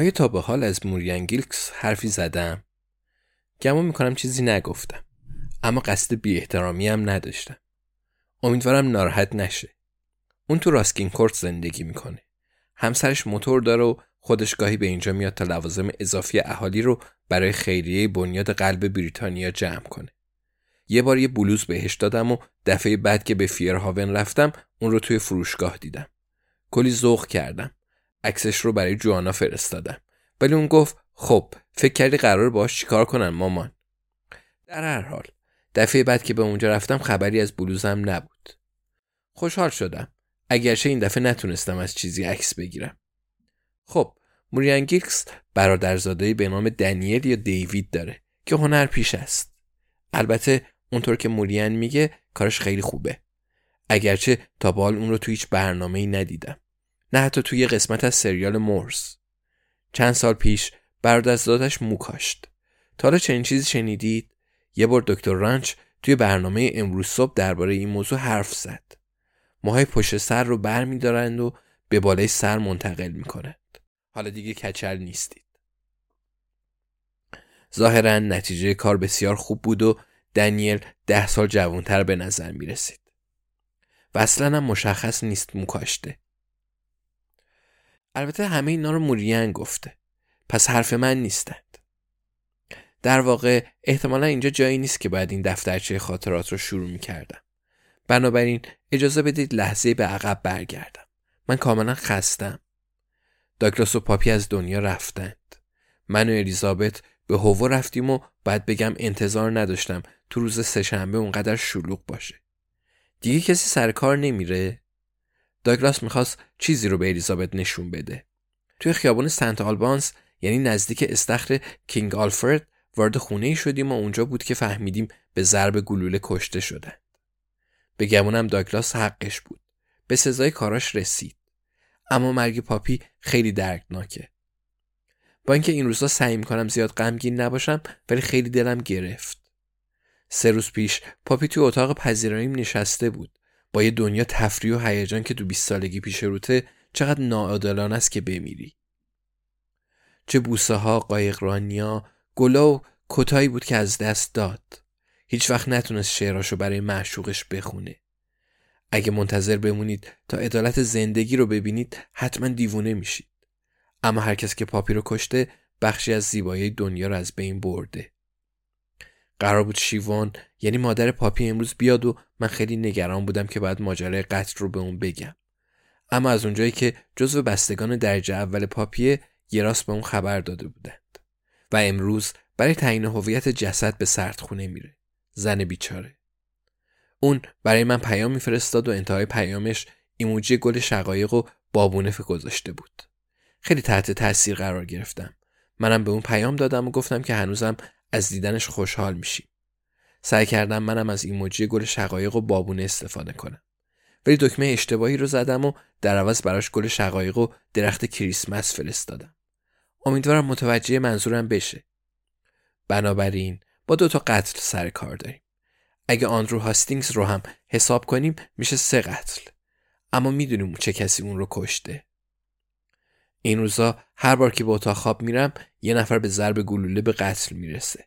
آیا تا به حال از موریان گیلکس حرفی زدم؟ گمان می‌کنم چیزی نگفتم. اما قصد بی احترامی هم نداشتم. امیدوارم ناراحت نشه. اون تو راسکین کورت زندگی می‌کنه. همسرش موتور داره و خودش گاهی به اینجا میاد تا لوازم اضافی اهالی رو برای خیریه بنیاد قلب بریتانیا جمع کنه. یه بار یه بلوز بهش دادم و دفعه بعد که به فیرهاون رفتم اون رو توی فروشگاه دیدم. کلی ذوق کردم. عکسش رو برای جوانا فرستادم. ولی اون گفت خب فکر کردی قرار باش چیکار کنن مامان. در هر حال دفعه بعد که به اونجا رفتم خبری از بلوزم نبود. خوشحال شدم. اگرچه این دفعه نتونستم از چیزی عکس بگیرم. خب موریان گیکس برادرزاده به نام دنیل یا دیوید داره که هنر پیش است. البته اونطور که موریان میگه کارش خیلی خوبه. اگرچه تا به اون رو تو هیچ برنامه ای ندیدم. نه حتی توی قسمت از سریال مورس. چند سال پیش برادرزادش مو کاشت. تا حالا چنین چیزی شنیدید؟ یه بار دکتر رانچ توی برنامه امروز صبح درباره این موضوع حرف زد. موهای پشت سر رو بر می و به بالای سر منتقل می. حالا دیگه کچل نیستید. ظاهرا نتیجه کار بسیار خوب بود و دنیل ده سال جوانتر به نظر می رسید. و اصلا مشخص نیست مو کاشته. البته همه اینا رو موریان گفته. پس حرف من نیستند. در واقع احتمالا اینجا جایی نیست که باید این دفترچه خاطرات رو شروع می کردم. بنابراین اجازه بدید لحظه به عقب برگردم. من کاملا خستم. داگلاس و پاپی از دنیا رفتند. من و الیزابت به هوو رفتیم و باید بگم انتظار نداشتم تو روز سهشنبه اونقدر شلوغ باشه. دیگه کسی سر کار نمیره؟ داگلاس می‌خواست چیزی رو به الیزابت نشون بده. توی خیابان سنت آلبانس یعنی نزدیک استخر کینگ آلفرد وارد خونه ای شدیم و اونجا بود که فهمیدیم به ضرب گلوله کشته شدند. به گمونم داگلاس حقش بود. به سزای کاراش رسید. اما مرگ پاپی خیلی دردناکه. با اینکه این روزا سعی می‌کنم زیاد غمگین نباشم ولی خیلی دلم گرفت. سه روز پیش پاپی توی اتاق پذیراییم نشسته بود. با یه دنیا تفریح و هیجان که تو 20 سالگی پیش روته چقدر ناعادلانه است که بمیری. چه بوسه ها، قایقرانیا، گلا و کتایی بود که از دست داد. هیچ وقت نتونست شعراشو برای معشوقش بخونه. اگه منتظر بمونید تا عدالت زندگی رو ببینید حتما دیوونه میشید. اما هر کس که پاپی رو کشته بخشی از زیبایی دنیا رو از بین برده. قرار بود شیوان یعنی مادر پاپی امروز بیاد و من خیلی نگران بودم که باید ماجرای قتل رو به اون بگم. اما از اونجایی که جزو بستگان درجه اول پاپیه یه راست به اون خبر داده بودند و امروز برای تعیین هویت جسد به سردخونه میره. زن بیچاره. اون برای من پیام میفرستاد و انتهای پیامش ایموجی گل شقایق و بابونه گذاشته بود. خیلی تحت تاثیر قرار گرفتم. منم به اون پیام دادم و گفتم که هنوزم از دیدنش خوشحال میشیم. سعی کردم منم از ایموجی گل شقایق و بابونه استفاده کنم. ولی دکمه اشتباهی رو زدم و در عوض براش گل شقایق و درخت کریسمس فرستادم. امیدوارم متوجه منظورم بشه. بنابراین با دو تا قتل سر کار داریم. اگه آندرو هاستینگز رو هم حساب کنیم میشه سه قتل. اما می‌دونیم چه کسی اون رو کشته. این روزا هر بار که به اتاق خواب میرم یه نفر به ضرب گلوله به قتل می‌رسه.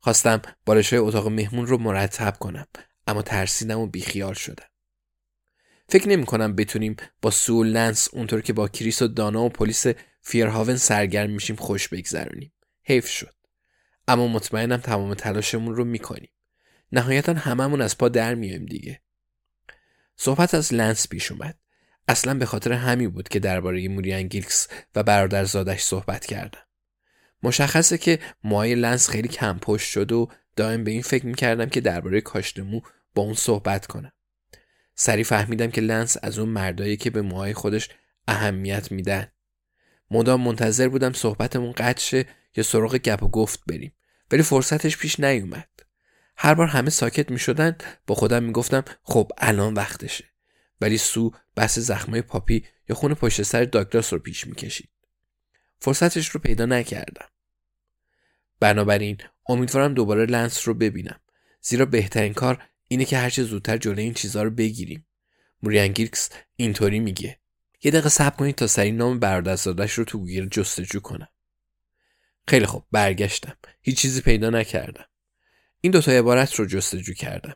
خواستم بالشای اتاق مهمون رو مرتب کنم اما ترسیدم و بیخیال شدم. فکر نمی کنم بتونیم با سول لنس اونطور که با کریس و دانا و پلیس فیرهاون سرگرم میشیم خوش بگذرونیم. حیف شد. اما مطمئنم تمام تلاشمون رو می‌کنیم. نهایتا هممون از پا در میایم دیگه. صحبت از لنس پیش اومد. اصلا به خاطر همین بود که درباره موریان گیلکس و برادرزادش صحبت کردم. مشخصه که موهای لنس خیلی کم پشت شد و دائم به این فکر می‌کردم که درباره کاشت مو با اون صحبت کنم. سریع فهمیدم که لنس از اون مردایی که به موهای خودش اهمیت میدن. مدام منتظر بودم صحبتمون قطع شه یا سراغ گپ و گفت بریم ولی فرصتش پیش نیومد. هر بار همه ساکت می شدن با خودم می گفتم خب الان وقتشه. ولی سو بحث زخمای پاپی یا خون پشت سر داگلاس رو پیش می کشید. فرصتش رو پیدا نکردم. بنابراین امیدوارم دوباره لنس رو ببینم زیرا بهترین کار اینه که هرچه زودتر جلوی این چیزها رو بگیریم. موریان گیرکس اینطوری میگه. یه دقیقه صبر کنید تا سریع نام برادرزادش رو تو گوگل جستجو کنم. خیلی خوب برگشتم. هیچ چیزی پیدا نکردم. این دوتا عبارت رو جستجو کردم.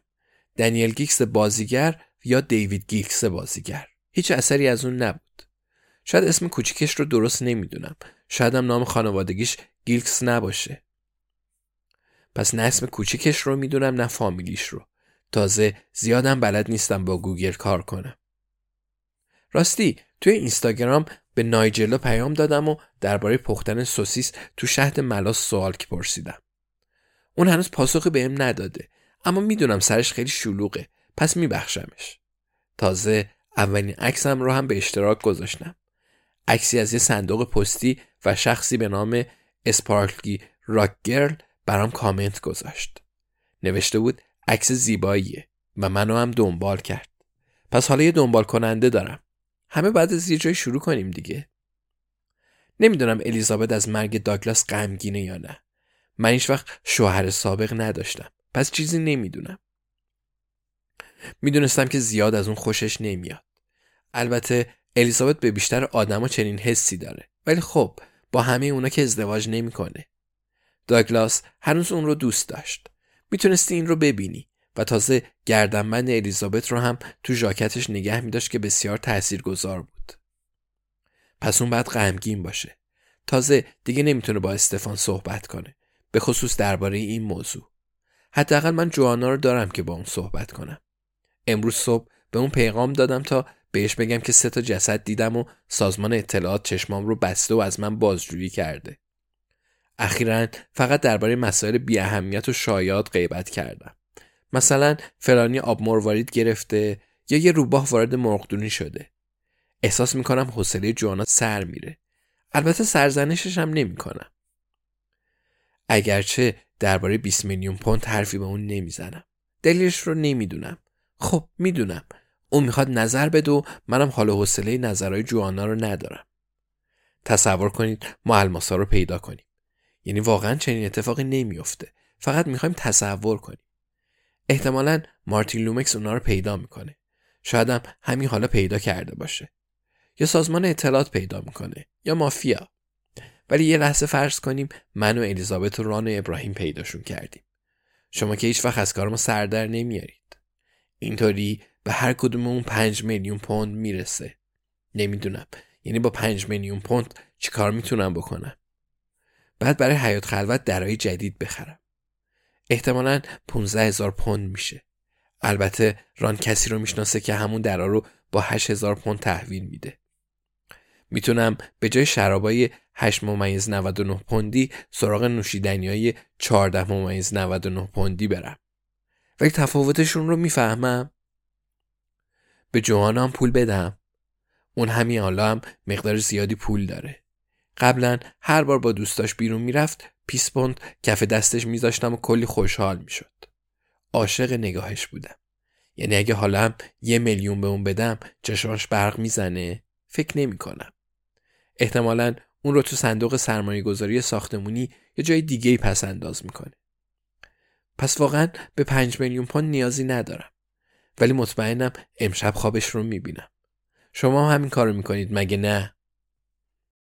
دنیل گیکس بازیگر یا دیوید گیکس بازیگر. هیچ اثری از اون نبود. شاید اسم کوچیکش رو درست نمی‌دونم. شاید هم نام خانوادگیش گیلکس نباشه. پس نه اسم کوچیکش رو می‌دونم نه فامیلیش رو. تازه زیادم بلد نیستم با گوگل کار کنم. راستی توی اینستاگرام به نایجلو پیام دادم و درباره پختن سوسیس تو شهد ملاس سوال که پرسیدم. اون هنوز پاسخی بهم نداده اما می‌دونم سرش خیلی شلوغه پس میبخشمش. تازه اولین عکسم رو هم به اشتراک گذاشتم. عکسی از یه صندوق پستی و شخصی به نام اسپارکلی راکگرل برام کامنت گذاشت. نوشته بود عکس زیباییه و منو هم دنبال کرد. پس حالا یه دنبال کننده دارم. همه بعد از یه جای شروع کنیم دیگه. نمی‌دونم الیزابت از مرگ داگلاس غمگینه یا نه. من وقت شوهر سابق نداشتم. پس چیزی نمی‌دونم. می‌دونستم که زیاد از اون خوشش نمیاد. البته الیزابت به بیشتر آدما چنین حسی داره. ولی خب با همه اونا که ازدواج نمی‌کنه. داگلاس هنوز اون رو دوست داشت. می‌تونستی این رو ببینی و تازه گردنبند الیزابت رو هم تو ژاکتش نگه میداشت که بسیار تاثیرگذار بود. پس اون بعد غمگین باشه. تازه دیگه نمی‌تونه با استفان صحبت کنه. به خصوص درباره این موضوع. حداقل من جوانا رو دارم که با اون صحبت کنم. امروز صبح به اون پیغام دادم تا بهش بگم که سه تا جسد دیدم و سازمان اطلاعات چشمام رو بسته و از من بازجویی کرده. اخیرا فقط درباره مسائل بی اهمیت و شایعات غیبت کردم. مثلا فلانی آب مروارید گرفته یا یه روباه وارد مرغدونی شده. احساس می‌کنم حوصله جوانا سر میره. البته سرزنشش هم نمی‌کنم. اگرچه درباره 20 میلیون پوند حرفی به اون نمی‌زنم. دلیلش رو نمی‌دونم. خب می‌دونم. اون می‌خواد نظر بده و منم حال حوصله نظرهای جوانا رو ندارم. تصور کنید ما الماسا رو پیدا کنیم. یعنی واقعا چنین اتفاقی نمیافته. فقط می‌خوایم تصور کنیم. احتمالا مارتین لومکس اونا رو پیدا می‌کنه. شاید هم همین حالا پیدا کرده باشه. یا سازمان اطلاعات پیدا می‌کنه یا مافیا. ولی یه لحظه فرض کنیم من و الیزابت و ران و ابراهیم پیداشون کردیم. شما که هیچ وقت از کار ما سردر نمیارید. اینطوری به هر کدوم اون پنج میلیون پوند می‌رسه. نمی‌دونم. یعنی با پنج میلیون پوند چیکار می‌تونم بکنم؟ بعد برای حیات خلوت درای جدید بخرم. احتمالا 15 هزار پوند میشه. البته ران کسی رو می‌شناسه که همون درا رو با 8 هزار پوند تحویل میده. می‌تونم به جای شرابای 8 ممیز 99 پوندی سراغ نوشیدنی های 14 ممیز 99 پوندی برم. ولی تفاوتشون رو می‌فهمم. به جوانم پول بدم. اون همین حالا هم مقدار زیادی پول داره. قبلا هر بار با دوستاش بیرون می‌رفت پیس پوند کف دستش میذاشتم و کلی خوشحال می‌شد. عاشق نگاهش بودم. یعنی اگه حالا یه میلیون به اون بدم چشماش برق می‌زنه فکر نمی کنم. احتمالا اون رو تو صندوق سرمایه گذاری ساختمونی یا جای دیگه ای پس انداز می‌کنه. پس واقعا به پنج میلیون پوند نیازی ندارم. ولی مطمئنم امشب خوابش رو می‌بینم. شما هم همین کارو می‌کنید مگه نه؟